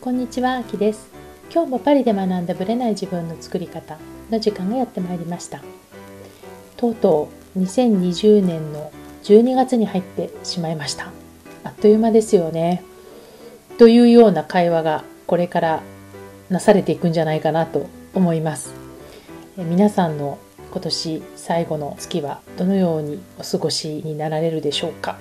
こんにちは、あきです。今日もパリで学んだブレない自分の作り方の時間がやってまいりました。とうとう2020年の12月に入ってしまいました。あっという間ですよね。というような会話がこれからなされていくんじゃないかなと思います。皆さんの今年最後の月はどのようにお過ごしになられるでしょうか、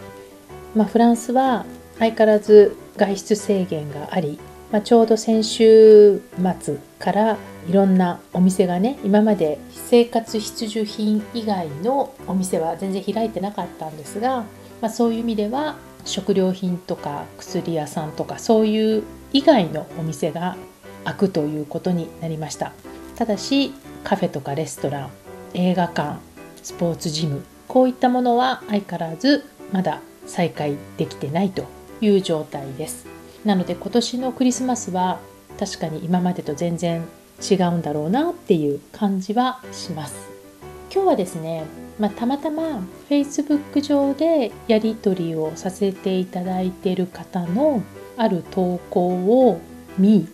まあ、フランスは相変わらず外出制限があり、まあ、ちょうど先週末からいろんなお店がね今まで生活必需品以外のお店は全然開いてなかったんですが、まあ、そういう意味では食料品とか薬屋さんとかそういう以外のお店が開くということになりました。ただしカフェとかレストラン映画館スポーツジムこういったものは相変わらずまだ再開できてないという状態です。なので今年のクリスマスは確かに今までと全然違うんだろうなっていう感じはします。今日はですね、まあ、たまたま Facebook 上でやり取りをさせていただいている方のある投稿を見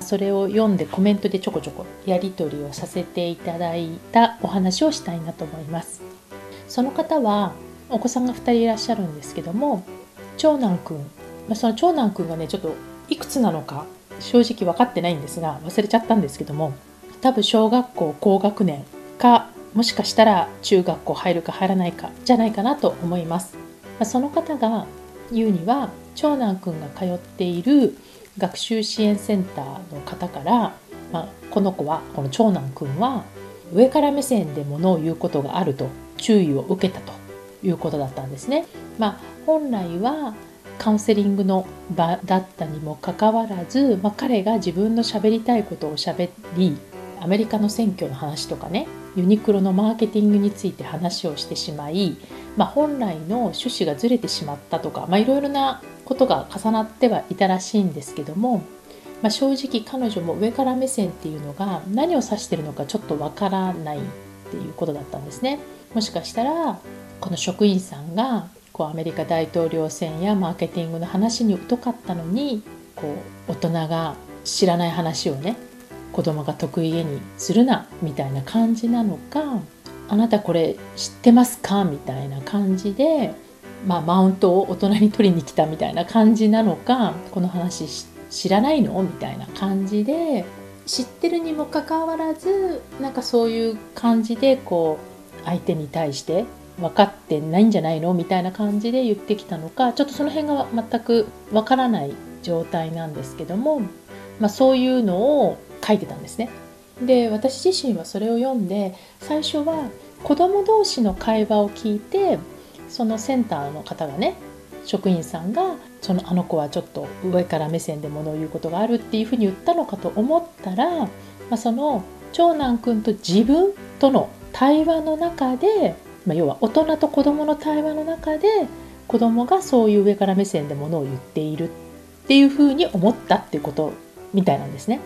それを読んでコメントでちょこちょこやり取りをさせていただいたお話をしたいなと思います。その方はお子さんが2人いらっしゃるんですけども長男くんその長男くんがねちょっといくつなのか正直分かってないんですが忘れちゃったんですけども多分小学校高学年かもしかしたら中学校入るか入らないかじゃないかなと思いますその方が言うには長男くんが通っている学習支援センターの方から、まあ、この子はこの長男くんは上から目線でものを言うことがあると注意を受けたということだったんですね。まあ、本来はカウンセリングの場だったにもかかわらず、まあ、彼が自分のしゃべりたいことをしゃべりアメリカの選挙の話とかねユニクロのマーケティングについて話をしてしまい、まあ、本来の趣旨がずれてしまったとかいろいろなことが重なってはいたらしいんですけども、まあ、正直彼女も上から目線っていうのが何を指してるのかちょっとわからないっていうことだったんですね。もしかしたらこの職員さんがこうアメリカ大統領選やマーケティングの話に疎かったのにこう大人が知らない話をね子供が得意げにするなみたいな感じなのかあなたこれ知ってますか？みたいな感じでまあ、マウントを大人に取りに来たみたいな感じなのかこの話知らないの？みたいな感じで知ってるにもかかわらずなんかそういう感じでこう相手に対して分かってないんじゃないの？みたいな感じで言ってきたのかちょっとその辺が全く分からない状態なんですけども、まあ、そういうのを書いてたんですね。で私自身はそれを読んで最初は子供同士の会話を聞いてそのセンターの方がね職員さんがそのあの子はちょっと上から目線で物を言うことがあるっていうふうに言ったのかと思ったら、まあ、その長男くんと自分との対話の中で、まあ、要は大人と子供の対話の中で子供がそういう上から目線で物を言っているっていうふうに思ったっていうことみたいなんですね。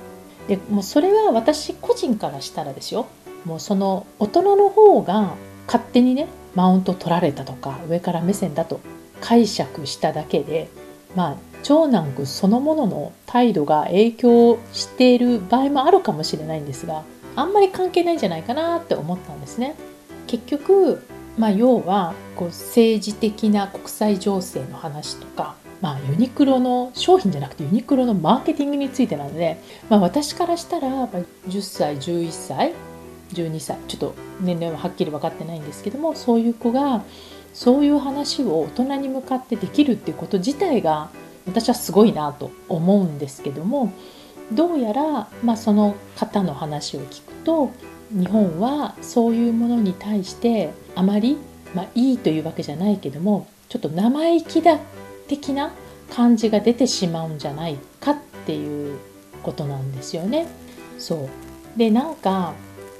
でもうそれは私個人からしたらですよもうその大人の方が勝手にねマウント取られたとか上から目線だと解釈しただけでまあ長男君そのものの態度が影響している場合もあるかもしれないんですがあんまり関係ないんじゃないかなって思ったんですね。結局、まあ、要はこう政治的な国際情勢の話とか、まあ、ユニクロの商品じゃなくてユニクロのマーケティングについてなので、まあ、私からしたら10歳11歳12歳ちょっと年齢ははっきり分かってないんですけどもそういう子がそういう話を大人に向かってできるっていうこと自体が私はすごいなと思うんですけどもどうやら、まあ、その方の話を聞くと日本はそういうものに対してあまり、まあ、いいというわけじゃないけどもちょっと生意気だ的な感じが出てしまうんじゃないかっていうことなんですよね。そうでなんか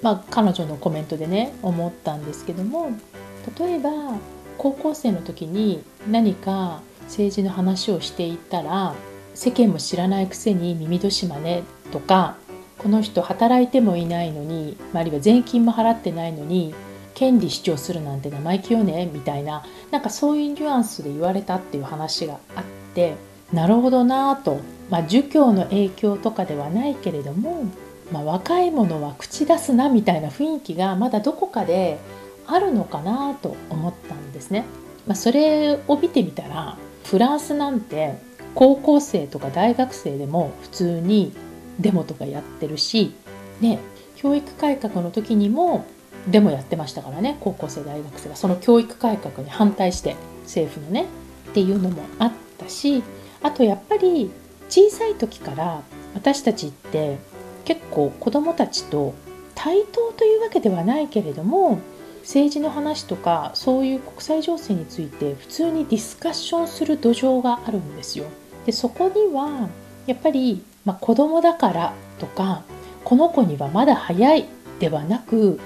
まあ、彼女のコメントでね思ったんですけども例えば高校生の時に何か政治の話をしていたら世間も知らないくせに耳戸島ねとかこの人働いてもいないのにあるいは税金も払ってないのに権利主張するなんて生意気よねみたいななんかそういうニュアンスで言われたっていう話があってなるほどなぁとまあ、儒教の影響とかではないけれども、まあ、若い者は口出すなみたいな雰囲気がまだどこかであるのかなと思ったんですね。まあ、それを見てみたらフランスなんて高校生とか大学生でも普通にデモとかやってるし、ね、教育改革の時にもデモやってましたからね高校生大学生がその教育改革に反対して政府のねっていうのもあったしあとやっぱり小さい時から私たちって結構子どもたちと対等というわけではないけれども政治の話とかそういう国際情勢について普通にディスカッションする土壌があるんですよ。でそこにはやっぱり、まあ、子供だからとかこの子にはまだ早いではなく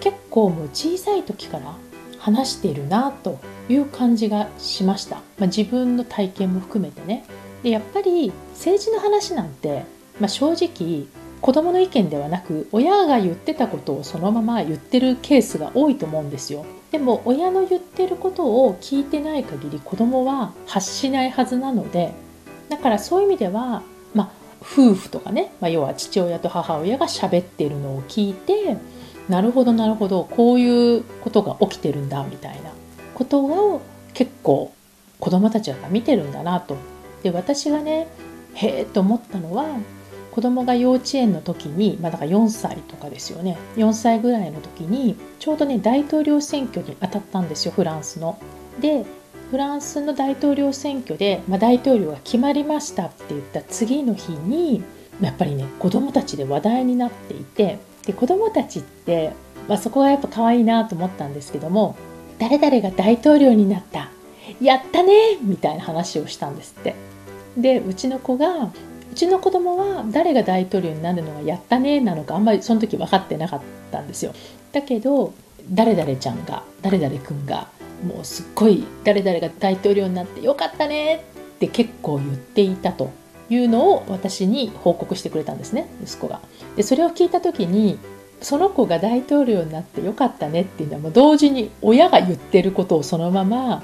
結構もう小さい時から話しているなという感じがしました、まあ、自分の体験も含めてね。でやっぱり政治の話なんて、まあ、正直子供の意見ではなく親が言ってたことをそのまま言ってるケースが多いと思うんですよ。でも親の言ってることを聞いてない限り子供は発しないはずなのでだからそういう意味では、夫婦とかね、まあ、要は父親と母親が喋ってるのを聞いてなるほどなるほどこういうことが起きてるんだみたいなことを結構子供たちは見てるんだなと。で私がねへえと思ったのは子供が幼稚園の時に、まあ、だから4歳とかですよね4歳ぐらいの時にちょうどね大統領選挙に当たったんですよフランスの。でフランスの大統領選挙で、まあ、大統領が決まりましたって言った次の日にやっぱりね子供たちで話題になっていてで子供たちって、まあ、そこがやっぱ可愛いなと思ったんですけども誰々が大統領になったやったねみたいな話をしたんですって。でうちの子がうちの子供は誰が大統領になるのがやったねなのかあんまりその時分かってなかったんですよ。だけど誰々ちゃんが誰々君がもうすっごい誰々が大統領になってよかったねって結構言っていたというのを私に報告してくれたんですね息子が。でそれを聞いた時にその子が大統領になってよかったねっていうのはもう同時に親が言ってることをそのまま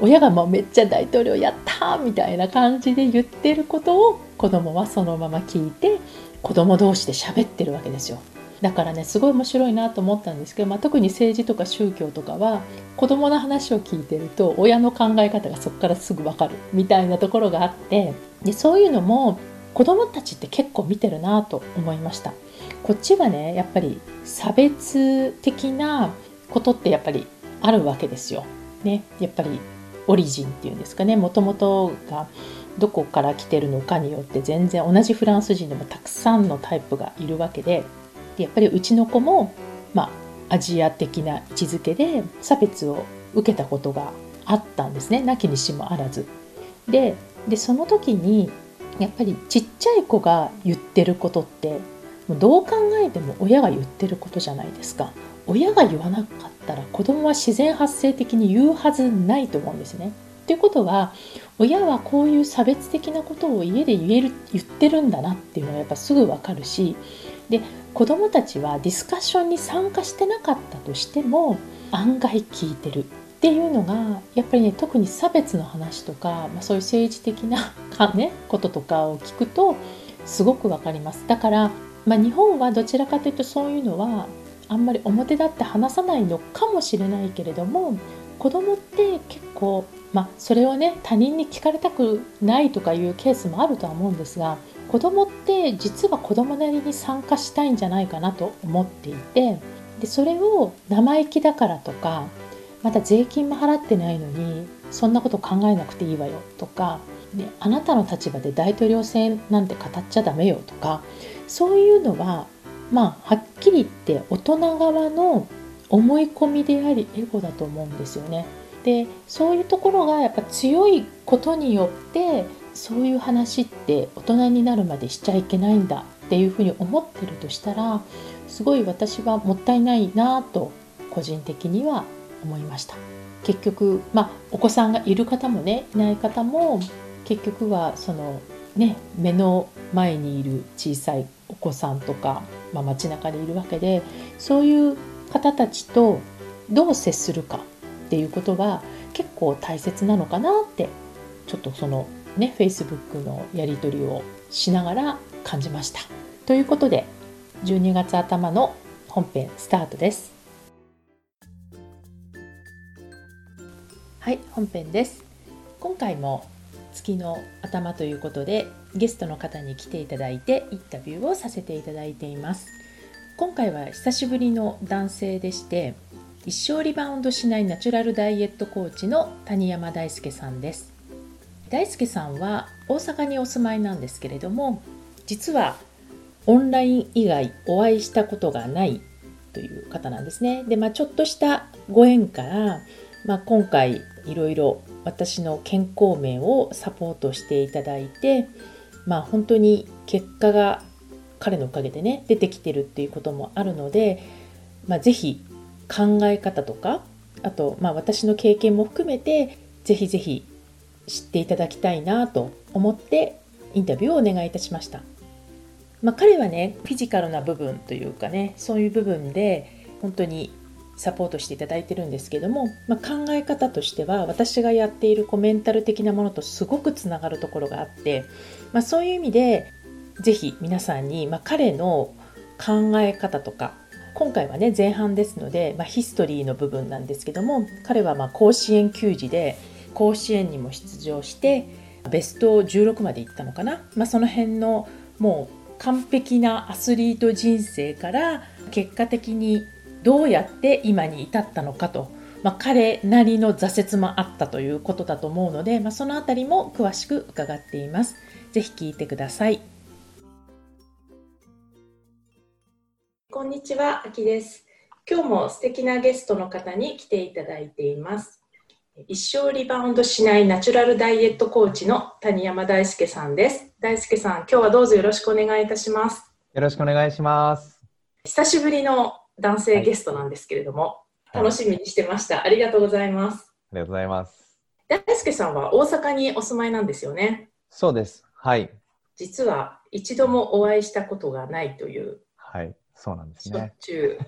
親がもうめっちゃ大統領やったみたいな感じで言ってることを子供はそのまま聞いて子供同士で喋ってるわけですよ。だからねすごい面白いなと思ったんですけど、まあ、特に政治とか宗教とかは子供の話を聞いてると親の考え方がそこからすぐ分かるみたいなところがあってでそういうのも子供たちって結構見てるなと思いましたこっちはねやっぱり差別的なことってやっぱりあるわけですよ。ね、やっぱりオリジンっていうんですかねもともとがどこから来てるのかによって全然同じフランス人でもたくさんのタイプがいるわけででやっぱりうちの子も、まあ、アジア的な位置づけで差別を受けたことがあったんですねなきにしもあらず。ででその時にやっぱりちっちゃい子が言ってることってもうどう考えても親が言ってることじゃないですか。親が言わなかったら子供は自然発生的に言うはずないと思うんですね。ということは親はこういう差別的なことを家で言える言ってるんだなっていうのがやっぱすぐ分かるしで子どもたちはディスカッションに参加してなかったとしても案外聞いてるっていうのがやっぱりね特に差別の話とか、まあ、そういう政治的な、ね、こととかを聞くとすごくわかります。だから、まあ、日本はどちらかというとそういうのはあんまり表立って話さないのかもしれないけれども子供って結構、まあ、それをね他人に聞かれたくないとかいうケースもあるとは思うんですが子供って実は子供なりに参加したいんじゃないかなと思っていてでそれを生意気だからとかまだ税金も払ってないのにそんなこと考えなくていいわよとかであなたの立場で大統領選なんて語っちゃダメよとかそういうのはまあはっきり言って大人側の思い込みでありエゴだと思うんですよね。でそういうところがやっぱ強いことによってそういう話って大人になるまでしちゃいけないんだっていうふうに思ってるとしたらすごい私はもったいないなと個人的には思いました。結局まあお子さんがいる方もねいない方も結局はそのね目の前にいる小さいお子さんとか、まあ、街中でいるわけでそういう方たちとどう接するかっていうことが結構大切なのかなってちょっとそのね Facebook のやり取りをしながら感じました。ということで12月頭の本編スタートです。はい本編です。今回も月の頭ということでゲストの方に来ていただいてインタビューをさせていただいています。今回は久しぶりの男性でして一生リバウンドしないナチュラルダイエットコーチの谷山大輔さんです大輔さんは大阪にお住まいなんですけれども実はオンライン以外お会いしたことがないという方なんですね。で、まあ、ちょっとしたご縁から、まあ、今回いろいろ私の健康面をサポートしていただいてまあ本当に結果が彼のおかげでね出てきてるっていうこともあるので、まあ、ぜひ考え方とかあと、まあ、私の経験も含めてぜひぜひ知っていただきたいなと思ってインタビューをお願いいたしました。まあ、彼はねフィジカルな部分というかねそういう部分で本当にサポートしていただいてるんですけども、まあ、考え方としては私がやっているコメンタル的なものとすごくつながるところがあって、まあ、そういう意味でぜひ皆さんに、まあ、彼の考え方とか今回はね前半ですので、ま、ヒストリーの部分なんですけども彼はま甲子園球児で甲子園にも出場してベスト16まで行ったのかな、まあ、その辺のもう完璧なアスリート人生から結果的にどうやって今に至ったのかと、まあ、彼なりの挫折もあったということだと思うので、まあ、その辺りも詳しく伺っています。ぜひ聞いてください。こんにちは、あきです。今日も素敵なゲストの方に来ていただいています。一生リバウンドしないナチュラルダイエットコーチの谷山大輔さんです。大輔さん、今日はどうぞよろしくお願いいたします。よろしくお願いします。久しぶりの男性ゲストなんですけれども、はい、楽しみにしてました、ありがとうございます。ありがとうございます。大輔さんは大阪にお住まいなんですよね。そうです。はい。実は一度もお会いしたことがないというはい、そうなんですね。しょっちゅう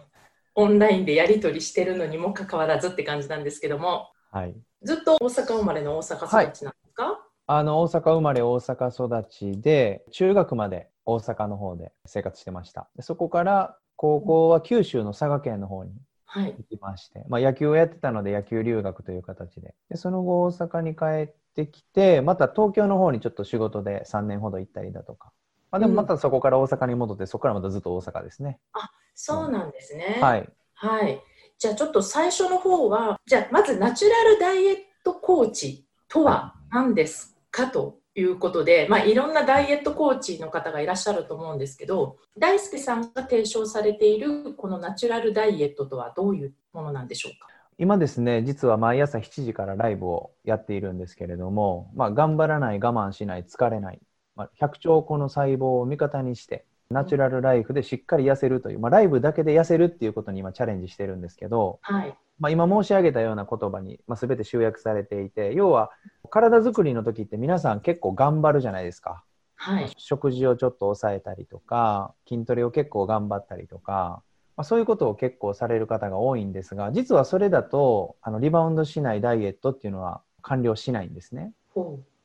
オンラインでやり取りしてるのにもかかわらずって感じなんですけども、はい、ずっと大阪生まれの大阪育ちなんですか、はい、あの大阪生まれ大阪育ちで中学まで大阪の方で生活してましたでそこから高校は九州の佐賀県の方に行きまして、はい、まあ、野球をやってたので野球留学という形ででその後大阪に帰ってきてまた東京の方にちょっと仕事で3年ほど行ったりだとかまあ、でもまたそこから大阪に戻って、うん、そこからまたずっと大阪ですね。あそうなんですね。はい。はい。じゃあちょっと最初の方は、じゃあまずナチュラルダイエットコーチとは何ですかということで、まあ、いろんなダイエットコーチの方がいらっしゃると思うんですけど、大輔さんが提唱されているこのナチュラルダイエットとはどういうものなんでしょうか？今ですね、実は毎朝7時からライブをやっているんですけれども、まあ、頑張らない、我慢しない、疲れない、まあ、100兆個の細胞を味方にして、ナチュラルライフでしっかり痩せるという、まあ、ライブだけで痩せるっていうことに今チャレンジしてるんですけど、はい、まあ、今申し上げたような言葉に、まあ、全て集約されていて要は体づくりの時って皆さん結構頑張るじゃないですか、はい、食事をちょっと抑えたりとか筋トレを結構頑張ったりとか、まあ、そういうことを結構される方が多いんですが実はそれだとあのリバウンドしないダイエットっていうのは完了しないんですね。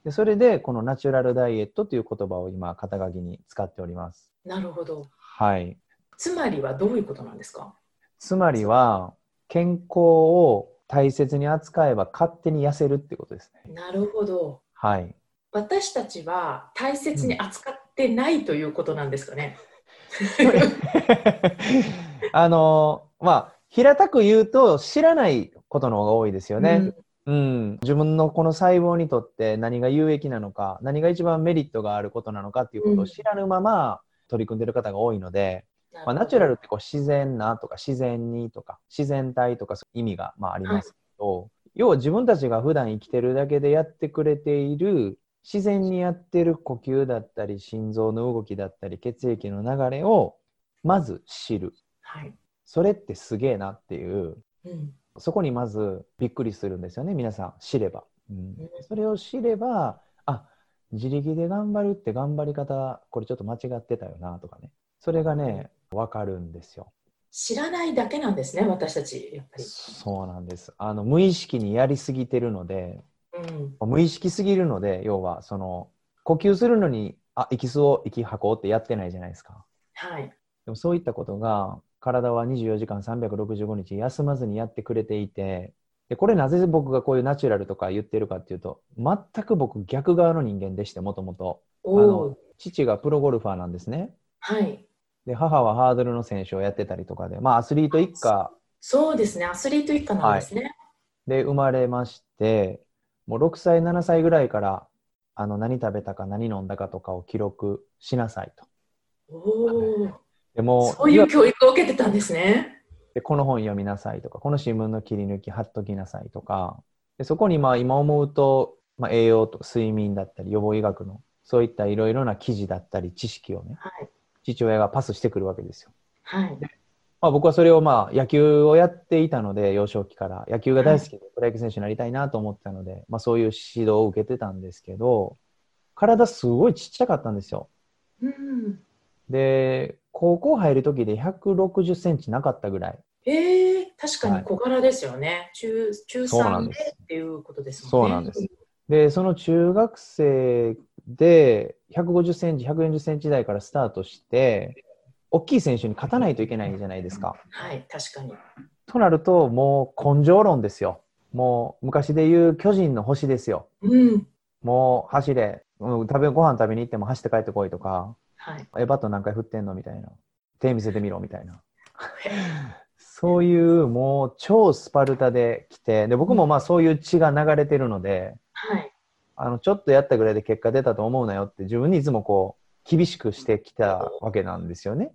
でそれでこのナチュラルダイエットという言葉を今肩書きに使っております。なるほど。はい。つまりはどういうことなんですか？つまりは健康を大切に扱えば勝手に痩せるってことですね。なるほど。はい。私たちは大切に扱ってないということなんですかね？あのまあ平たく言うと知らないことの方が多いですよね。うんうん、自分のこの細胞にとって何が有益なのか何が一番メリットがあることなのかっていうことを知らぬまま取り組んでる方が多いので、うん、まあ、ナチュラルってこう自然なとか自然にとか自然体とかそういう意味がまあありますけど、はい、要は自分たちが普段生きてるだけでやってくれている自然にやってる呼吸だったり心臓の動きだったり血液の流れをまず知る、はい、それってすげえなっていう、うん。そこにまずびっくりするんですよね皆さん。知れば、うん、それを知ればあ自力で頑張るって頑張り方これちょっと間違ってたよなとかね。それがね分かるんですよ。知らないだけなんですね私たちやっぱり。そうなんです。あの無意識にやりすぎてるのでうん、無意識すぎるので、要は、その、呼吸するのに、あ、息吸おう、息吐こうってやってないじゃないですか。はい。でもそういったことが、体は24時間365日休まずにやってくれていて、で、これなぜ僕がこういうナチュラルとか言ってるかっていうと、全く僕逆側の人間でして、もともと。父がプロゴルファーなんですね。はい。で、母はハードルの選手をやってたりとかで、まあアスリート一家そうですね。アスリート一家なんですね。で生まれまして、もう6歳、7歳ぐらいから、あの、何食べたか何飲んだかとかを記録しなさいと。おお。でもそういう教育を受けてたんですね。でこの本読みなさいとか、この新聞の切り抜き貼っときなさいとか、でそこにまあ今思うと、まあ、栄養とか睡眠だったり予防医学のそういったいろいろな記事だったり知識をね、はい。父親がパスしてくるわけですよ。はい。まあ、僕はそれをまあ野球をやっていたので、幼少期から野球が大好きでプロ野球選手になりたいなと思ってたので、まあ、そういう指導を受けてたんですけど、体すごいちっちゃかったんですよ。うん。で、高校入る時で160センチなかったぐらい。ええ確かはいに小柄ですよね。中中3そうなんでっていうことですもんね。そうなんです。で、その中学生で150センチ、140センチ台からスタートして、大きい選手に勝たないといけないじゃないですか。はい、確かに。となると、もう根性論ですよ。もう昔で言う巨人の星ですよ。うん。もう走れ、うん、食べご飯食べに行っても走って帰ってこいとか、はい。え、バット何回振ってんのみたいな。手見せてみろみたいな。そういうもう超スパルタで来て、で、僕もまあそういう血が流れてるので、はい。あの、ちょっとやったぐらいで結果出たと思うなよって自分にいつもこう、厳しくしてきたわけなんですよね。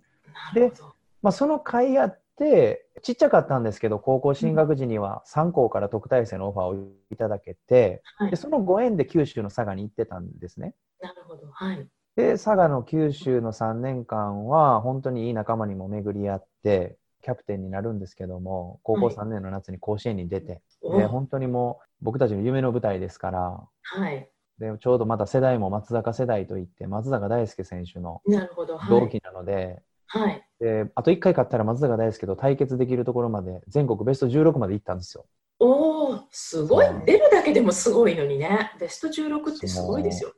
なるほど。まあその甲斐あって、ちっちゃかったんですけど、高校進学時には3校から特待生のオファーをいただけて、はいで、そのご縁で九州の佐賀に行ってたんですね。なるほど。はい。で、佐賀の九州の3年間は、本当にいい仲間にも巡り合って、キャプテンになるんですけども、高校はい3年の夏に甲子園に出て、おで、本当にもう僕たちの夢の舞台ですから、はい。でちょうどまた世代も松坂世代といって、松坂大輔選手の。同期なので、はい。であと1回勝ったら松坂大輔と対決できるところまで、全国ベスト16まで行ったんですよ。おお、すごい。出るだけでもすごいのにね。ベスト16ってすごいですよね。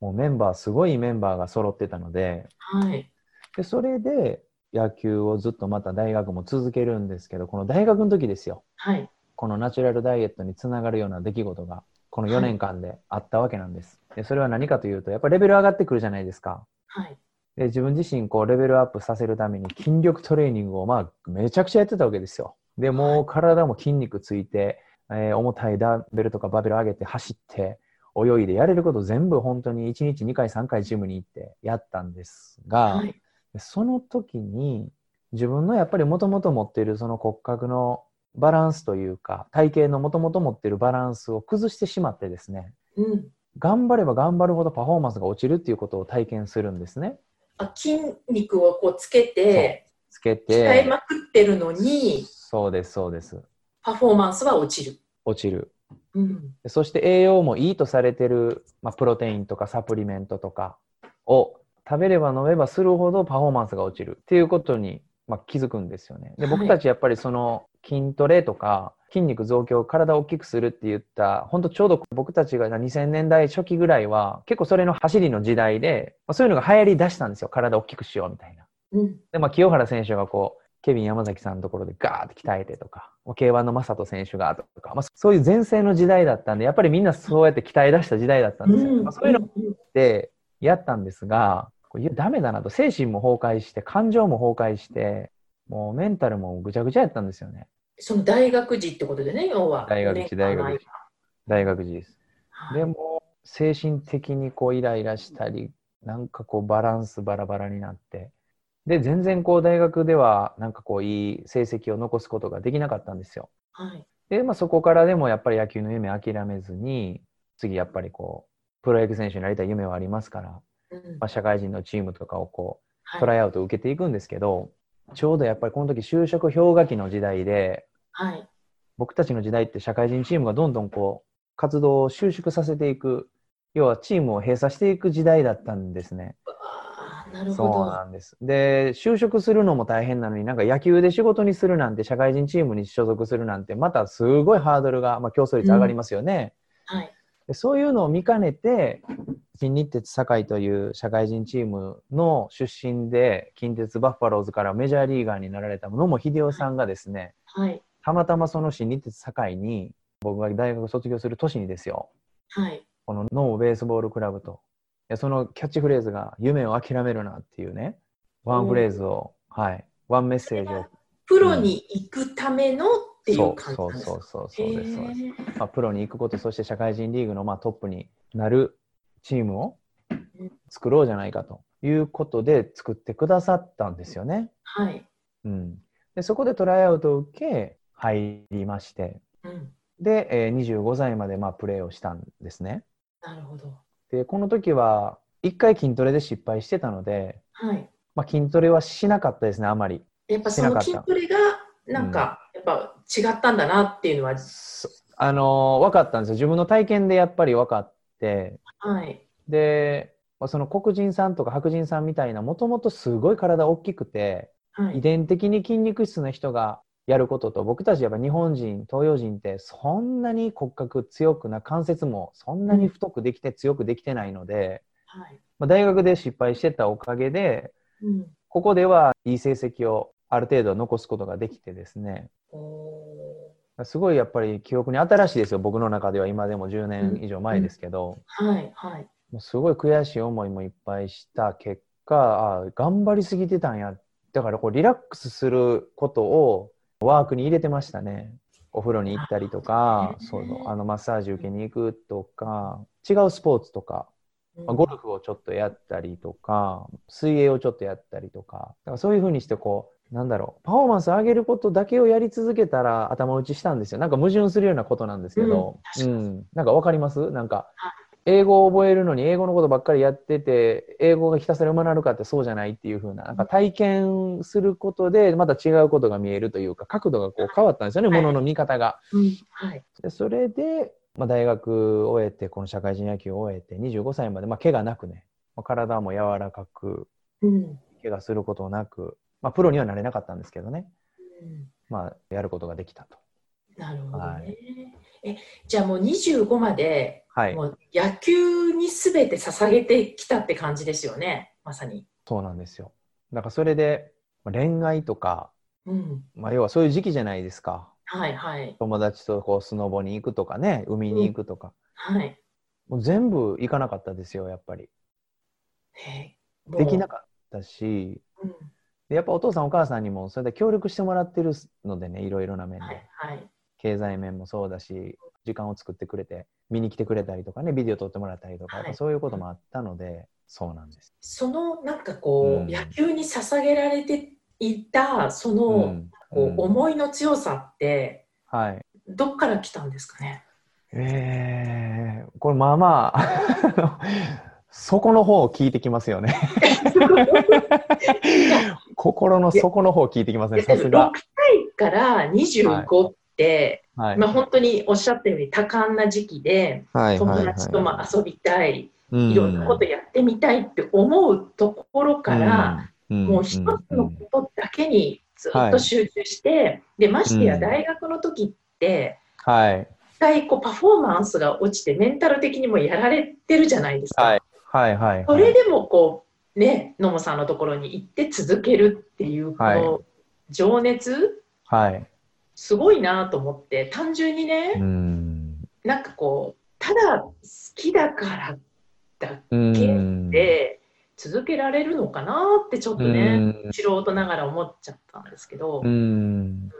もうメンバー、すごいメンバーが揃ってたので、はい。でそれで野球をずっとまた大学も続けるんですけど、この大学の時ですよ。はい。このナチュラルダイエットにつながるような出来事が、この4年間であったわけなんです。でそれは何かというと、やっぱりレベル上がってくるじゃないですか。はい。で自分自身こうレベルアップさせるために筋力トレーニングをまあめちゃくちゃやってたわけですよ。でもう体も筋肉ついて、えー重たいダンベルとかバベル上げて走って泳いでやれること全部本当に1日2回3回ジムに行ってやったんですが、はい。でその時に自分のやっぱりもともと持っているその骨格のバランスというか体型のもともと持っているバランスを崩してしまってですねうん。頑張れば頑張るほどパフォーマンスが落ちるっていうことを体験するんですね。あ筋肉をこうつけて、つけ鍛えてまくってるのに、そうですそうですパフォーマンスは落ちる。落ちるうん。でそして栄養もいいとされてる、まあ、プロテインとかサプリメントとかを食べれば飲めばするほどパフォーマンスが落ちるっていうことに、まあ、気づくんですよね。ではい僕たちやっぱりその筋トレとか筋肉増強体を大きくするって言った本当ちょうど僕たちが2000年代初期ぐらいは結構それの走りの時代で、まあ、そういうのが流行り出したんですよ体を大きくしようみたいな。うん。で、まあ、清原選手がこう、ケビン山崎さんのところでガーって鍛えてとか、K1 の正人選手がとか、まあ、そういう前世の時代だったんで、やっぱりみんなそうやって鍛え出した時代だったんですよ。うんまあ、そういうのってやったんですが、これダメだなと、精神も崩壊して、感情も崩壊して、もうメンタルもぐちゃぐちゃやったんですよね。その大学時ってことでね、要は。大学時、大学時。大学時です。はいでも、精神的にこうイライラしたり、なんかこうバランスバラバラになって、で、全然こう大学ではなんかこういい成績を残すことができなかったんですよ。はい。で、まあそこからでもやっぱり野球の夢諦めずに、次やっぱりこう、プロ野球選手になりたい夢はありますから、うんまあ、社会人のチームとかをこう、はいトライアウトを受けていくんですけど、ちょうどやっぱりこの時就職氷河期の時代で、はい。僕たちの時代って社会人チームがどんどんこう活動を収縮させていく要はチームを閉鎖していく時代だったんですね。なるそうほど。なんです。で就職するのも大変なのになんか野球で仕事にするなんて社会人チームに所属するなんてまたすごいハードルが、まあ、競争率上がりますよね。はい。でそういうのを見かねて、新日鉄堺という社会人チームの出身で、近鉄バッファローズからメジャーリーガーになられた野茂英雄さんがですね、はい。たまたまその新日鉄堺に、僕が大学卒業する年にですよ、はい。このノーベースボールクラブと、でそのキャッチフレーズが、夢を諦めるなっていうね、ワンフレーズを、はい、ワンメッセージを、プロに行くためのっていそうう感じですか？そうそうそうそうそうです。まあ、プロに行くこと、そして社会人リーグのまあトップになるチームを作ろうじゃないかということで作ってくださったんですよね。はい。うん、でそこでトライアウトを受け、入りまして、うん。で、えー25歳までまあプレーをしたんですね。なるほど。で、この時は、一回筋トレで失敗してたので、はい。まあ、筋トレはしなかったですね、あまり。やっぱその筋トレが、なんか、やっぱ違ったんだなっていうのは、そあのー分かったんですよ。自分の体験でやっぱり分かって、はい。で、まあその黒人さんとか白人さんみたいな、もともとすごい体大きくて、はい。遺伝的に筋肉質な人がやることと、僕たちやっぱ日本人、東洋人ってそんなに骨格強くな、関節もそんなに太くできて強くできてないので、はい。まあ、大学で失敗してたおかげで、うん。ここではいい成績をある程度残すことができてですね、おすごいやっぱり記憶に新しいですよ、僕の中では今でも10年以上前ですけど、ーはい。はい。もうすごい悔しい思いもいっぱいした結果、あ頑張りすぎてたんや。だからこうリラックスすることをワークに入れてましたね。お風呂に行ったりとか、そうそうあのマッサージ受けに行くとか、違うスポーツとか、まあゴルフをちょっとやったりとか、水泳をちょっとやったりとか、だからそういうふうにしてこう、なんだろう、パフォーマンス上げることだけをやり続けたら頭打ちしたんですよ。なんか矛盾するようなことなんですけど、うんうん、なんかわかります？なんかは、英語を覚えるのに英語のことばっかりやってて、英語がひたすら学なるかってそうじゃないっていうふうな、なんか体験することでまた違うことが見えるというか、角度がこう変わったんですよね、はいものの見方が。うん。はい。でそれで、まあ、大学を終えて、この社会人野球を終えて、25歳まで、まあ、怪我なくね、まあ、体も柔らかく、うん。怪我することなく、まあ、プロにはなれなかったんですけどね、うんまあ、やることができたと。なるほどね。はいえ、じゃあもう25まで、はい、もう野球にすべて捧げてきたって感じですよね、まさに。そうなんですよ。だからそれで、まあ恋愛とか、うん。まあ、要はそういう時期じゃないですか。はいはい。友達とこうスノボに行くとかね、海に行くとか。はい。もう全部行かなかったですよ、やっぱり。できなかったし、うん。でやっぱお父さんお母さんにもそれで協力してもらってるのでね、いろいろな面で。はいはい。経済面もそうだし、時間を作ってくれて、見に来てくれたりとかね、ビデオ撮ってもらったりとか、はいやっぱそういうこともあったので、そうなんです。そのなんかこう、うん野球に捧げられていたその、うんこううん思いの強さってはい。どっから来たんですかね？えー、これまあまあ、底の方を聞いてきますよね。心の底の方を聞いてきますね、さす6が。歳から25って、はい。まあ、本当におっしゃったように多感な時期ではい友達とも遊びたい、うんいろんなことやってみたいって思うところから、うんもう一つのうんことだけにずっはいと集中して、でましてやうん大学の時って、はい。一回こうパフォーマンスが落ちてメンタル的にもやられてるじゃないですか。はい。はい。はい。それでもこうね野茂さんのところに行って続けるっていうこはいの情熱、はい。すごいなと思って単純にね、うん。なんかこうただ好きだからだうん。けで続けられるのかなってちょっとね、うん素人ながら思っちゃったんですけど、ううんん。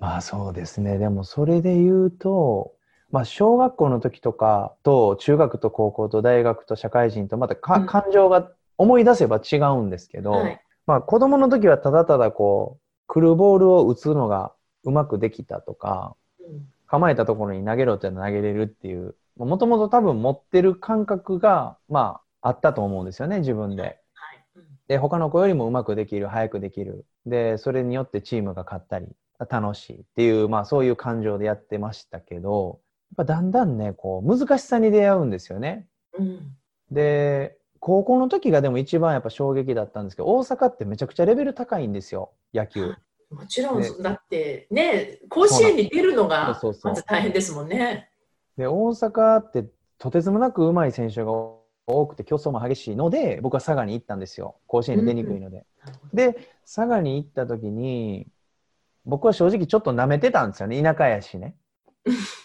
まあそうですね。でもそれで言うと、まあ小学校の時とかと中学と高校と大学と社会人とまたか、うん。感情が思い出せば違うんですけど、はい。まあ子供の時はただただこう、来るボールを打つのがうまくできたとか、うん。構えたところに投げろって投げれるっていう、もともと多分持ってる感覚が、まああったと思うんですよね、自分で。はい。うん。で、他の子よりもうまくできる、早くできる。で、それによってチームが勝ったり、楽しいっていう、まあそういう感情でやってましたけど、ぱだんだんね、こう、難しさに出会うんですよね。うんで、高校の時がでも一番やっぱ衝撃だったんですけど、大阪ってめちゃくちゃレベル高いんですよ、野球。もちろん、ねだってね甲子園に出るのがまず大変ですもんね。で、大阪ってとてつもなく上手い選手が多くて競争も激しいので僕は佐賀に行ったんですよ甲子園に出にくいので。で佐賀に行った時に僕は正直ちょっと舐めてたんですよね田舎やしね。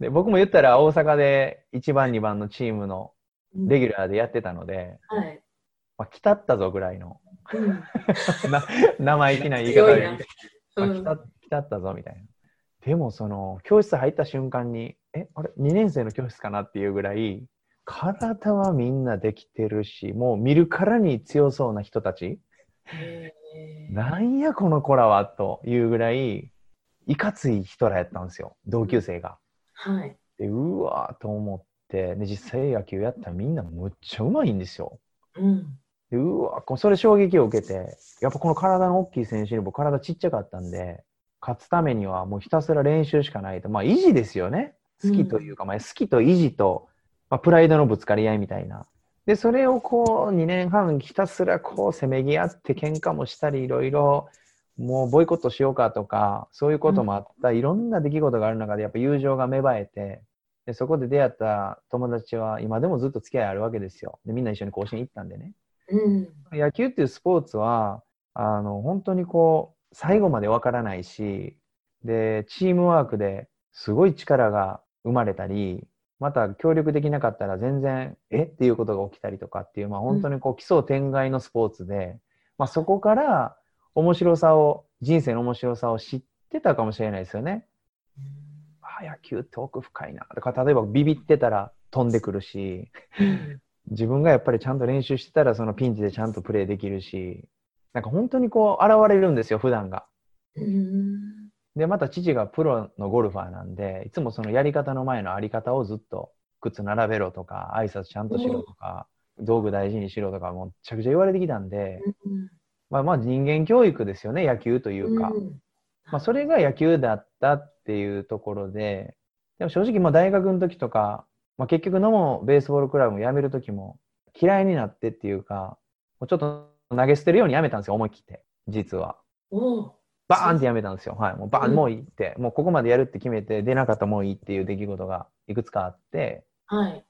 で僕も言ったら大阪で1番2番のチームのレギュラーでやってたので、うん、はい。まあ、来たったぞぐらいの、うん、生意気な 言い方で、まあ、来た来たったぞみたいな。でもその教室入った瞬間にえあれ？2年生の教室かなっていうぐらい体はみんなできてるしもう見るからに強そうな人たち。なんやこの子らはというぐらいいかつい人らやったんですよ同級生が。はい、でうわーと思ってで実際野球やったらみんなむっちゃうまいんですよ。うん、でうわそれ衝撃を受けてやっぱこの体の大きい選手にも体ちっちゃかったんで勝つためにはもうひたすら練習しかないと。まあ維持ですよね。好きというか、うん、まあ、好きと維持と、まあ、プライドのぶつかり合いみたいな。で、それをこう2年半ひたすらこうせめぎ合って喧嘩もしたりいろいろもうボイコットしようかとかそういうこともあった、いろんな出来事がある中でやっぱ友情が芽生えてでそこで出会った友達は今でもずっと付き合いあるわけですよ。でみんな一緒に甲子園行ったんでね、うん、野球っていうスポーツはあの本当にこう最後までわからないしでチームワークですごい力が生まれたりまた協力できなかったら全然え？っていうことが起きたりとかっていう、まあ、本当にこう奇想天外のスポーツで、うん、まあ、そこから面白さを人生の面白さを知ってたかもしれないですよね。うん、あ野球って奥深いなとか例えばビビってたら飛んでくるし、うん、自分がやっぱりちゃんと練習してたらそのピンチでちゃんとプレーできるしなんか本当にこう現れるんですよ普段が。うんで、また父がプロのゴルファーなんで、いつもそのやり方の前のあり方をずっと靴並べろとか、挨拶ちゃんとしろとか、道具大事にしろとか、もうめちゃくちゃ言われてきたんで、まあまあ人間教育ですよね、野球というか。まあそれが野球だったっていうところで、でも正直もう大学の時とか、まあ、結局のもベースボールクラブも辞める時も嫌いになってっていうか、もうちょっと投げ捨てるようにやめたんですよ、思い切って、実は。バーンってやめたんですよ。はい。もうバーン、もういいって、もうここまでやるって決めて、出なかったらもういいっていう出来事がいくつかあって、はい。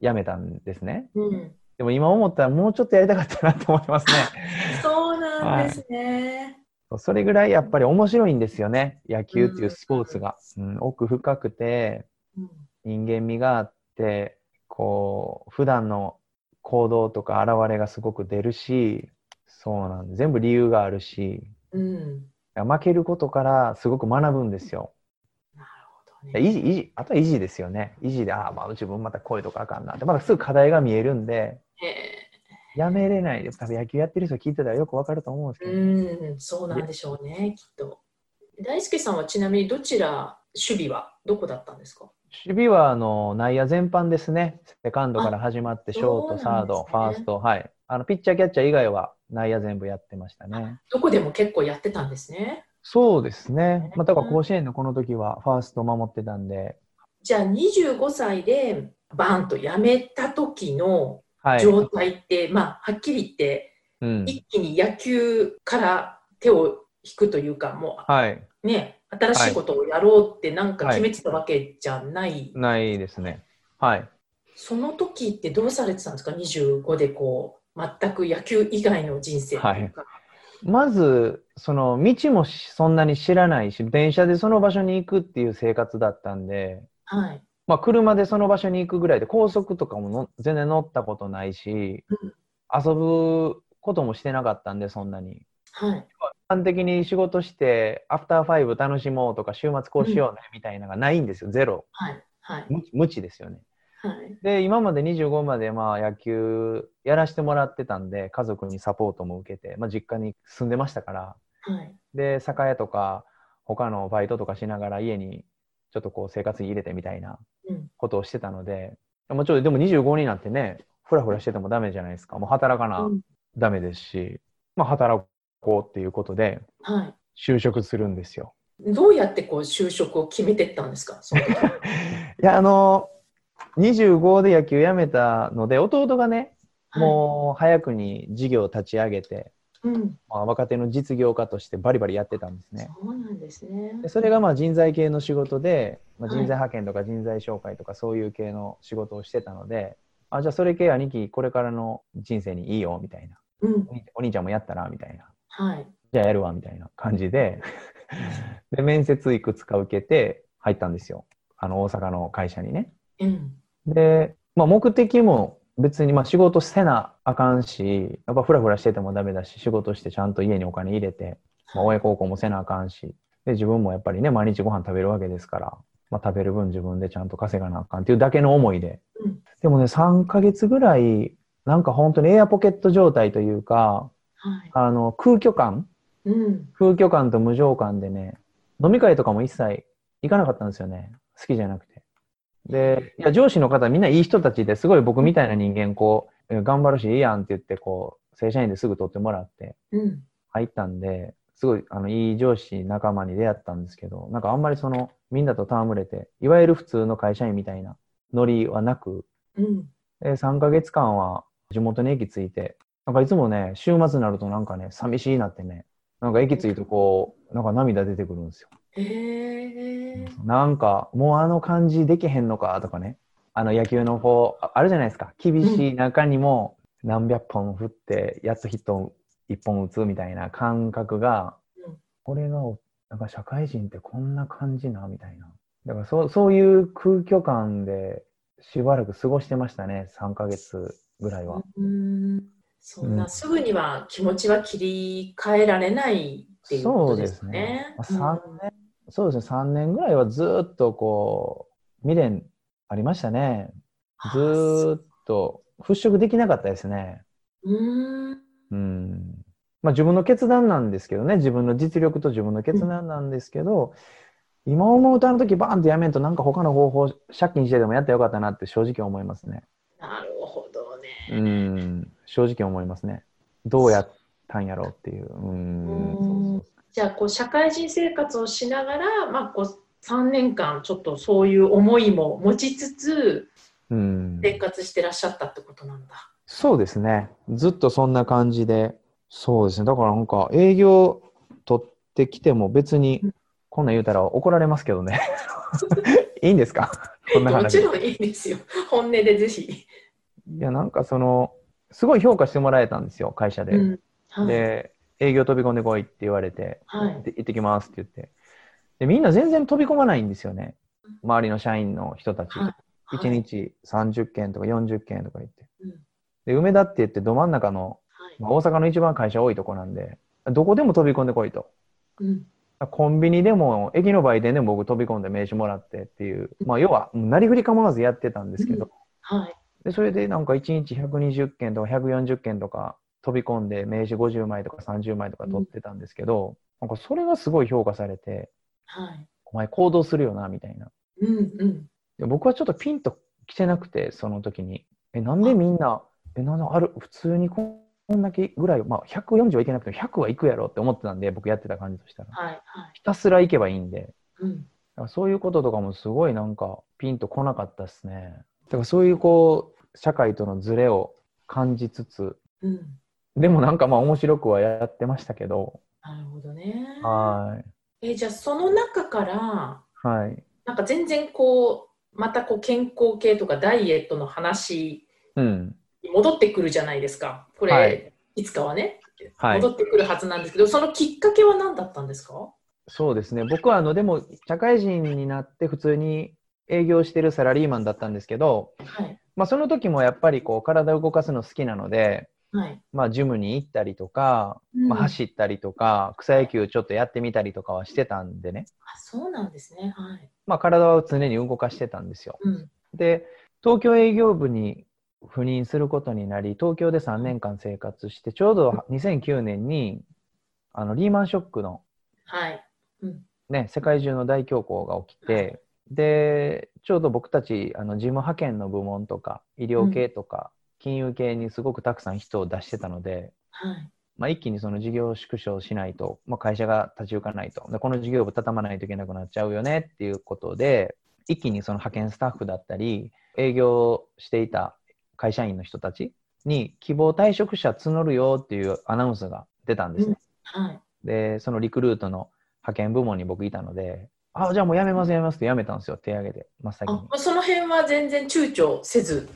やめたんですね。うん。でも今思ったらもうちょっとやりたかったなと思ってますね。なんですね、はい、それぐらいやっぱり面白いんですよね。野球っていうスポーツが。うん、奥深くて、人間味があって、こう、普段の行動とか現れがすごく出るし、そうなんで全部理由があるし、うん、負けることからすごく学ぶんですよ。なるほどね。維持、維持、あとは維持ですよね。維持で、ああ、まあ自分またこういうとこあかんなって、まだすぐ課題が見えるんで、やめれない。多分野球やってる人聞いてたらよくわかると思うんですけど、うん、そうなんでしょうね、きっと。大輔さんはちなみにどちら、守備はどこだったんですか？守備はあの内野全般ですね。セカンドから始まって、ショート、サード、ファースト、はい。あのピッチャー、キャッチャー以外は内野全部やってましたね。どこでも結構やってたんですね。そうですね。まあ、だから甲子園のこの時はファースト守ってたんで。じゃあ25歳でバンと辞めた時の状態って、はい、まあはっきり言って、うん、一気に野球から手を引くというか、もう、はい、ね、新しいことをやろうってなんか決めてたわけじゃない。はい、ないですね。はい。その時ってどうされてたんですか ?25 でこう、全く野球以外の人生というか。はいまず、その道もそんなに知らないし、電車でその場所に行くっていう生活だったんで、はい。まあ、車でその場所に行くぐらいで、高速とかもの全然乗ったことないし、うん、遊ぶこともしてなかったんで、そんなに。はい。一般的に仕事して、アフターファイブ楽しもうとか、週末こうしようね、みたいなのがないんですよ、ゼロ。はい。はい。無知ですよね。はい、で今まで25までまあ野球やらせてもらってたんで家族にサポートも受けて、まあ、実家に住んでましたから、はい、で酒屋とか他のバイトとかしながら家にちょっとこう生活に入れてみたいなことをしてたので、うん、もちろんでも25になってねふらふらしててもダメじゃないですか。もう働かなダメですし、まあ、働こうっていうことで就職するんですよ。どうやってこう就職を決めてったんですか？いやあの25で野球辞めたので、弟がね、もう早くに事業を立ち上げて、うん。まあ、若手の実業家としてバリバリやってたんですね。そうなんでですね。でそれがまあ人材系の仕事で、まあ、人材派遣とか人材紹介とかそういう系の仕事をしてたので、あじゃあそれ系兄貴これからの人生にいいよみたいな。うん。お兄お兄ちゃんもやったらみたいな。はい。じゃあやるわみたいな感じで。で面接いくつか受けて入ったんですよ。あの大阪の会社にね。うん。で、まあ、目的も別にまあ仕事せなあかんしやっぱフラフラしててもダメだし仕事してちゃんと家にお金入れて、まあ、親孝行もせなあかんしで自分もやっぱりね毎日ご飯食べるわけですから、まあ、食べる分自分でちゃんと稼がなあかんっていうだけの思いで、うん。でもね3ヶ月ぐらいなんか本当にエアポケット状態というかはい。あの空虚感うん。空虚感と無情感でね飲み会とかも一切行かなかったんですよね。好きじゃなくて。でいや上司の方みんないい人たちですごい僕みたいな人間こうえ頑張るしいいやんって言ってこう正社員ですぐ取ってもらってうん。入ったんですごいあのいい上司仲間に出会ったんですけどなんかあんまりそのみんなと戯れていわゆる普通の会社員みたいなノリはなくうん。で3ヶ月間は地元に駅着いてなんかいつもね週末になるとなんかね寂しいなってねなんか駅着いてこうなんか涙出てくるんですよへえ。なんか、もうあの感じできへんのかとかね。あの野球のこう、ああるじゃないですか。厳しい中にも何百本振って、やつヒット1本打つみたいな感覚がうん、これが、なんか社会人ってこんな感じなみたいな。だからそうそういう空虚感でしばらく過ごしてましたね。3ヶ月ぐらいは。うん。そんうなんすぐには気持ちは切り替えられないっていうことですかね。そうですねまあ3年、そうですね。3年ぐらいはずっとこう、未練ありましたね。ずーっと払拭できなかったですね。うん。うん。まあ自分の決断なんですけどね、自分の実力と自分の決断なんですけど、今思うとあの時バーンとやめんとなんか他の方法、借金してでもやったらよかったなって正直思いますね。なるほどね。うん。正直思いますね。どうやったんやろうっていう。うん。じゃあこう社会人生活をしながら、まあ、こう3年間ちょっとそういう思いも持ちつつそううん。生活してらっしゃったってことなんだ。そうですね。ずっとそんな感じで。そうですね。だからなんか営業取ってきても別にうんこんなん言うたら怒られますけどね。いいんですか？こんなも話。いちろんいいですよ。本音でぜひ。や、なんかその、すごい評価してもらえたんですよ、会社で。うんはいで、営業飛び込んでこいって言われて、はいで行ってきますって言って。で、みんな全然飛び込まないんですよね。周りの社員の人たち。はい。1日30件とか40件とか言って。うん。で、梅田って言ってど真ん中のはい。まあ、大阪の一番会社多いとこなんで、どこでも飛び込んでこいと。うん。コンビニでも、駅の売店でも僕飛び込んで名刺もらってっていう、まあ、要は、なりふり構わずやってたんですけど、はい。でそれでなんか1日120件とか140件とか飛び込んで名刺50枚とか30枚とか取ってたんですけど、なんかそれがすごい評価されて、はいお前行動するよな、みたいな。うんうんで僕はちょっとピンと来てなくて、その時に。え、なんでみんな、え、なんだ、ある、普通にこんだけぐらい、まあ、140はいけなくても100はいくやろって思ってたんで、僕やってた感じとしたら。はいはいひたすら行けばいいんで。うんだからそういうこととかもすごいなんかピンとこなかったですね。だからそういうこう、社会とのズレを感じつつ、うんでもなんかまあ面白くはやってましたけど、なるほどね。はい。えじゃあその中からはい。なんか全然こうまたこう健康系とかダイエットの話うん。に戻ってくるじゃないですか。これ、はいい、つかはね、はい戻ってくるはずなんですけど、そのきっかけは何だったんですか？そうですね。僕はあの、でも社会人になって普通に営業してるサラリーマンだったんですけど、はい。まあその時もやっぱりこう体を動かすの好きなので、はい。まあジムに行ったりとか、うんまあ、走ったりとか、草野球ちょっとやってみたりとかはしてたんでね。あそうなんですね。はい。まあ体は常に動かしてたんですよ。うん。で、東京営業部に赴任することになり、東京で3年間生活して、ちょうど2009年に、あの、リーマンショックのはい。うん。ね、世界中の大恐慌が起きて、で、ちょうど僕たち、あの、事務派遣の部門とか、医療系とか、金融系にすごくたくさん人を出してたので、はい。まあ、一気にその事業縮小しないと、まあ、会社が立ち行かないとで、この事業部畳まないといけなくなっちゃうよねっていうことで、一気にその派遣スタッフだったり、営業していた会社員の人たちに希望退職者募るよっていうアナウンスが出たんですね。はい。で、そのリクルートの派遣部門に僕いたので、あ、じゃあもう辞めます、辞めますって辞めたんですよ、手挙げて、真っ先に。あその辺は全然躊躇せず。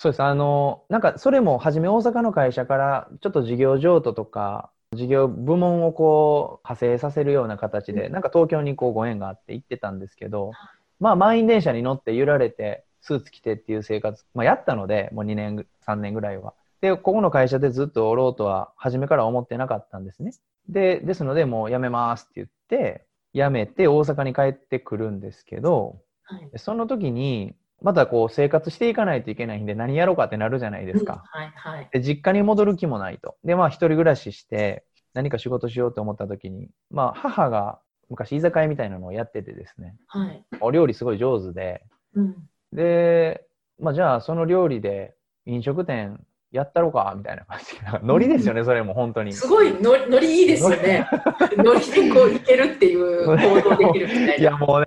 そうです。あの、なんかそれも初め大阪の会社からちょっと事業譲渡とか、事業部門をこう派生させるような形で、なんか東京にこうご縁があって行ってたんですけど、まあ満員電車に乗って揺られて、スーツ着てっていう生活、まあやったので、もう2年、3年ぐらいは。で、ここの会社でずっとおろうとは初めから思ってなかったんですね。で、ですのでもう辞めますって言って、辞めて大阪に帰ってくるんですけど、はい。その時に、またこう生活していかないといけないんで何やろうかってなるじゃないですか。はいはい。で実家に戻る気もないと。で、まあ一人暮らしして何か仕事しようと思った時に、まあ母が昔居酒屋みたいなのをやっててですね、はい。お料理すごい上手で、うん。で、まあじゃあその料理で飲食店やったろか？みたいな感じで、ノリですよね、それも本当に。すごいのノリいいですよね。ノリでこういけるっていう行動できるみたいな。いやもうね、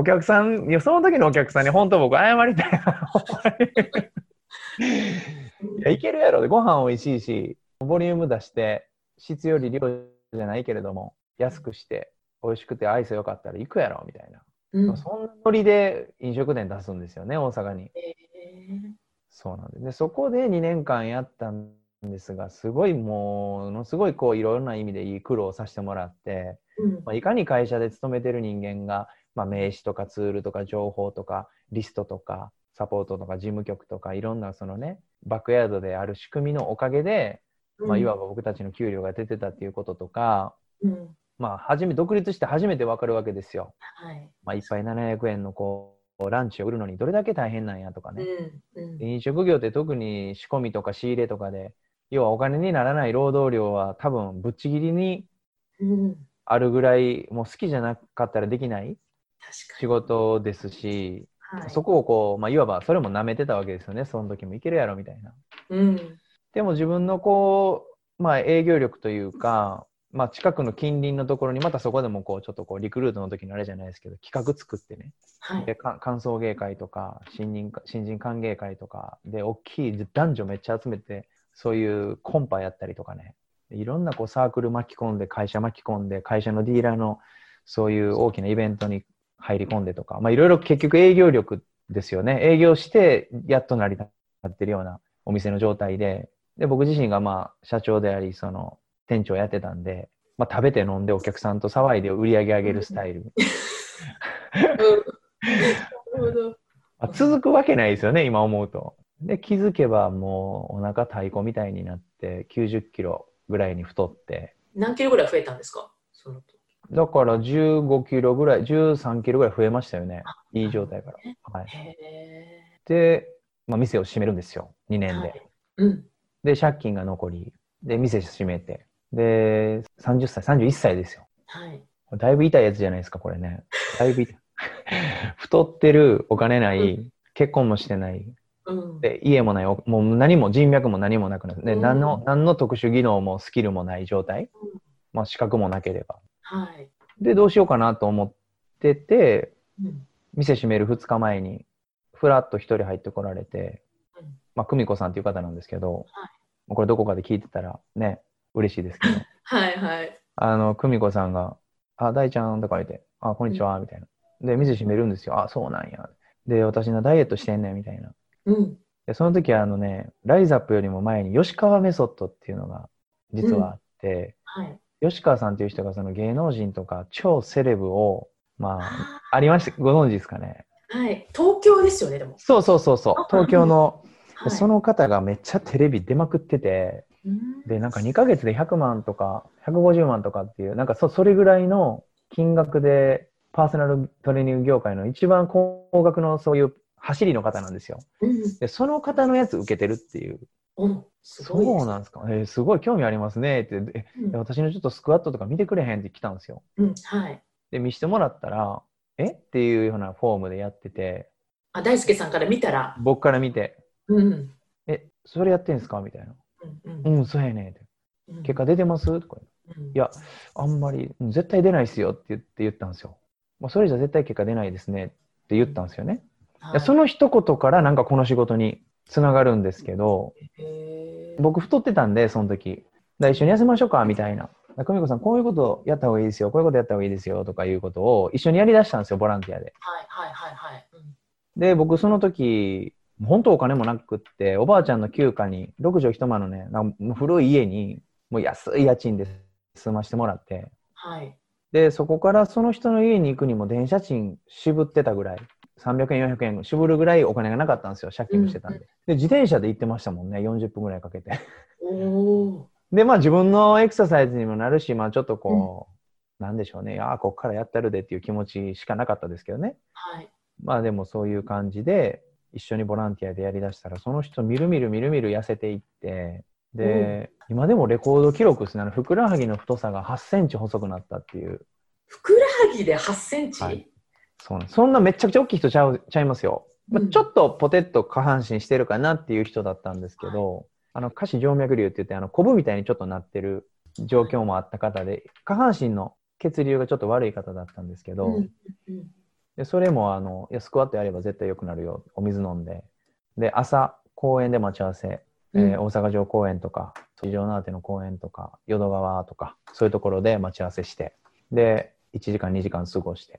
お客さん、いやその時のお客さんに本当僕謝りたいな。いや、いけるやろで、ご飯美味しいし、ボリューム出して、質より量じゃないけれども、安くして、美味しくて愛想よかったら行くやろみたいな。うんそんなノリで飲食店出すんですよね、大阪に。えそうなんです。で、そこで2年間やったんですが、すごいものすごいこういろんな意味でいい苦労をさせてもらって、ーうんまあ、いかに会社で勤めてる人間が、まあ、名刺とかツールとか情報とかリストとかサポートとか事務局とかいろんなそのねバックヤードである仕組みのおかげで、まあ、いわば僕たちの給料が出てたっていうこととか、うんまあ、初め独立して初めて分かるわけですよ。はい。まあ、一杯700円のこうランチを売るのにどれだけ大変なんやとかね。うんうんで飲食業って特に仕込みとか仕入れとかで要はお金にならない労働量は多分ぶっちぎりにうんあるぐらいもう好きじゃなかったらできない確仕事ですし。はい。そこをこう、まあ、いわばそれも舐めてたわけですよね、その時もいけるやろみたいな。うん。でも自分のこう、まあ、営業力というか、まあ、近くの近隣のところにまたそこでもこうちょっとこうリクルートの時のあれじゃないですけど企画作ってね。はい。でか歓送迎会とか新人新人歓迎会とかで大きい男女めっちゃ集めてそういうコンパやったりとかね。いろんなこうサークル巻き込んで会社巻き込んで会社のディーラーのそういう大きなイベントに入り込んでとか、まあ、いろいろ結局営業力ですよね。営業してやっと成り立ってるようなお店の状態で。で僕自身がまあ社長でありその店長やってたんで、まあ、食べて飲んでお客さんと騒いで売り上げ上げるスタイル、うん。なるほど。まあ続くわけないですよね今思うと。で気づけばもうお腹太鼓みたいになって90キロぐらいに太って。何キロぐらい増えたんですか？その時だから15キロぐらい13キロぐらい増えましたよねいい状態から、はい。で、まあ、店を閉めるんですよ2年で、はいうん。で借金が残りで店閉めてで30歳31歳ですよはい。だいぶ痛いやつじゃないですか、これね。だいぶ痛い。太ってる、お金ない、う結婚もしてない、うん。で家もない、おもう何も人脈も何もなくなる。で、うん何の、何の特殊技能もスキルもない状態うん。まあ資格もなければ。はい。で、どうしようかなと思ってて、うん。店閉める2日前に、ふらっと一人入ってこられてうん、まあ、久美子さんっていう方なんですけど、はいこれどこかで聞いてたらね、嬉しいですけど、はいはい。あの、久美子さんが、あ、大ちゃんとか言って、あ、こんにちは、みたいな。で、店閉めるんですよ。あ、そうなんや。で、私のダイエットしてんねん、みたいな。うん。で、その時はあのね、ライザップよりも前に吉川メソッドっていうのが実はあって、はい。吉川さんっていう人がその芸能人とか超セレブを、まあ、あありました、ご存知ですかね？はい。東京ですよね、でも。そうそうそうそうあ、東京の、はい。その方がめっちゃテレビ出まくってて、うんで、なんか2ヶ月で100万とか150万とかっていう、なんかそそれぐらいの金額でパーソナルトレーニング業界の一番高額のそういう走りの方なんですよ。うん。で、その方のやつ受けてるっていう。おすそごいです。うなんですか？えーすごい興味ありますねって。でうんえ私のちょっとスクワットとか見てくれへんって来たんですよ。うん。はい。で、見してもらったら、え？っていうようなフォームでやってて、あ、大輔さんから見たら？僕から見て、うん。え、それやってんすか？みたいな。うん。うんうん、そうやねって。うん結果出てます？とかうんいや、あんまり、うん絶対出ないですよって言って言ったんですよ。まあ、それじゃ絶対結果出ないですねって言ったんですよね。はいでその一言からなんかこの仕事につながるんですけど、僕太ってたんで、その時。だ一緒に痩せましょうかみたいな。久美子さん、こういうことやった方がいいですよ、こういうことやった方がいいですよとかいうことを一緒にやりだしたんですよ、ボランティアで。はいはいはいはい。うんで、僕その時、本当お金もなくって、おばあちゃんの休暇に、6畳一間のね、古い家に、もう安い家賃で住ましてもらって、はい。で、そこからその人の家に行くにも電車賃渋ってたぐらい、300円、400円渋るぐらいお金がなかったんですよ、借金もしてたんで。うんで、自転車で行ってましたもんね、40分ぐらいかけて。で、まあ自分のエクササイズにもなるし、まあちょっとこう、なんでしょうね、ああ、こっからやったるでっていう気持ちしかなかったですけどね。はい。まあでもそういう感じで、一緒にボランティアでやりだしたら、その人みるみるみるみる痩せていって、で、今でもレコード記録ですね、ふくらはぎの太さが8センチ細くなったっていう。ふくらはぎで8センチ、はいそうそんなめちゃくちゃ大きい人ちゃうちゃいますよ。まあ、うん。ちょっとポテッと下半身してるかなっていう人だったんですけど、あの下肢静脈瘤って言ってあのコブみたいにちょっとなってる状況もあった方で下半身の血流がちょっと悪い方だったんですけど、うんうんでそれもあのいやスクワットやれば絶対良くなるよ。お水飲んで。で朝公園で待ち合わせ、えーうん。大阪城公園とか四条縄手の公園とか淀川とかそういうところで待ち合わせして。で1時間2時間過ごして。で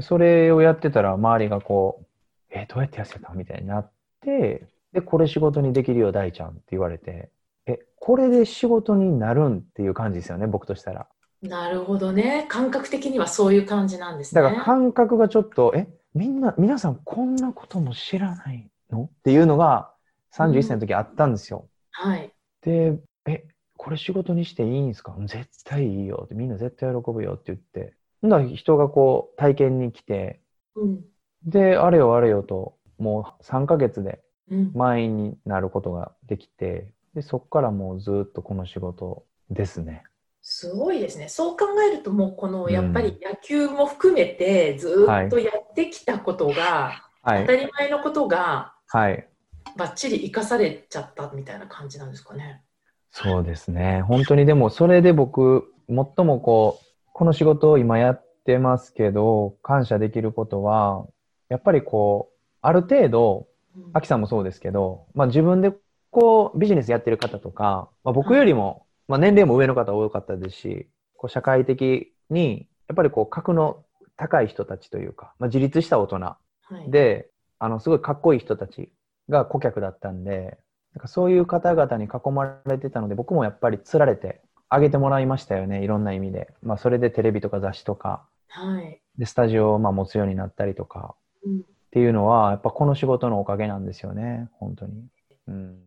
それをやってたら周りがこう「えどうやって痩せた?」みたいになってでこれ仕事にできるよ大ちゃんって言われてえこれで仕事になるん？っていう感じですよね僕としたらなるほどね。感覚的にはそういう感じなんですね。だから感覚がちょっとえみんな皆さんこんなことも知らないの？っていうのが31歳の時あったんですよ、はい。でえこれ仕事にしていいんですか絶対いいよってみんな絶対喜ぶよって言ってなら人がこう体験に来てうん。であれよあれよともう3ヶ月でうん。満員になることができてでそこからもうずっとこの仕事ですねすごいですね。そう考えると、もうこのうんやっぱり野球も含めてずっとやってきたことが、はい当たり前のことがはいバッチリ生かされちゃったみたいな感じなんですかね。そうですね。本当にでも、それで僕、最もこう、この仕事を今やってますけど、感謝できることは、やっぱりこう、ある程度、うん。アキさんもそうですけど、まあ自分でこう、ビジネスやってる方とか、まあ僕よりも、まあ年齢も上の方多かったですし、こう社会的に、やっぱりこう、格の高い人たちというか、まあ自立した大人はい、で、あの、すごいかっこいい人たちが顧客だったんで、なんかそういう方々に囲まれてたので、僕もやっぱり釣られてあげてもらいましたよね、いろんな意味で。まあ、それでテレビとか雑誌とか、はい。で、スタジオをまあ持つようになったりとかうんっていうのは、やっぱこの仕事のおかげなんですよね、本当に。うん。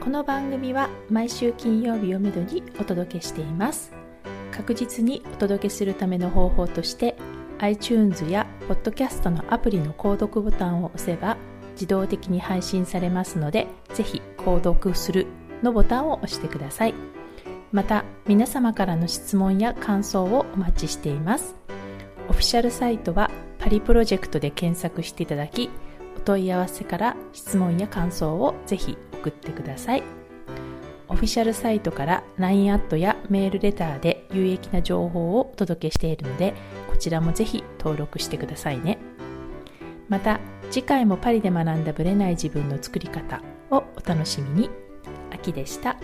この番組は毎週金曜日をめどにお届けしています確実にお届けするための方法として iTunes や Podcast のアプリの購読ボタンを押せば自動的に配信されますのでぜひ購読するのボタンを押してくださいまた皆様からの質問や感想をお待ちしていますオフィシャルサイトはパリプロジェクトで検索していただきお問い合わせから質問や感想をぜひ送ってください。オフィシャルサイトから LINE アットやメールレターで有益な情報をお届けしているので、こちらもぜひ登録してくださいね。また、次回もパリで学んだブレない自分の作り方をお楽しみに。秋でした。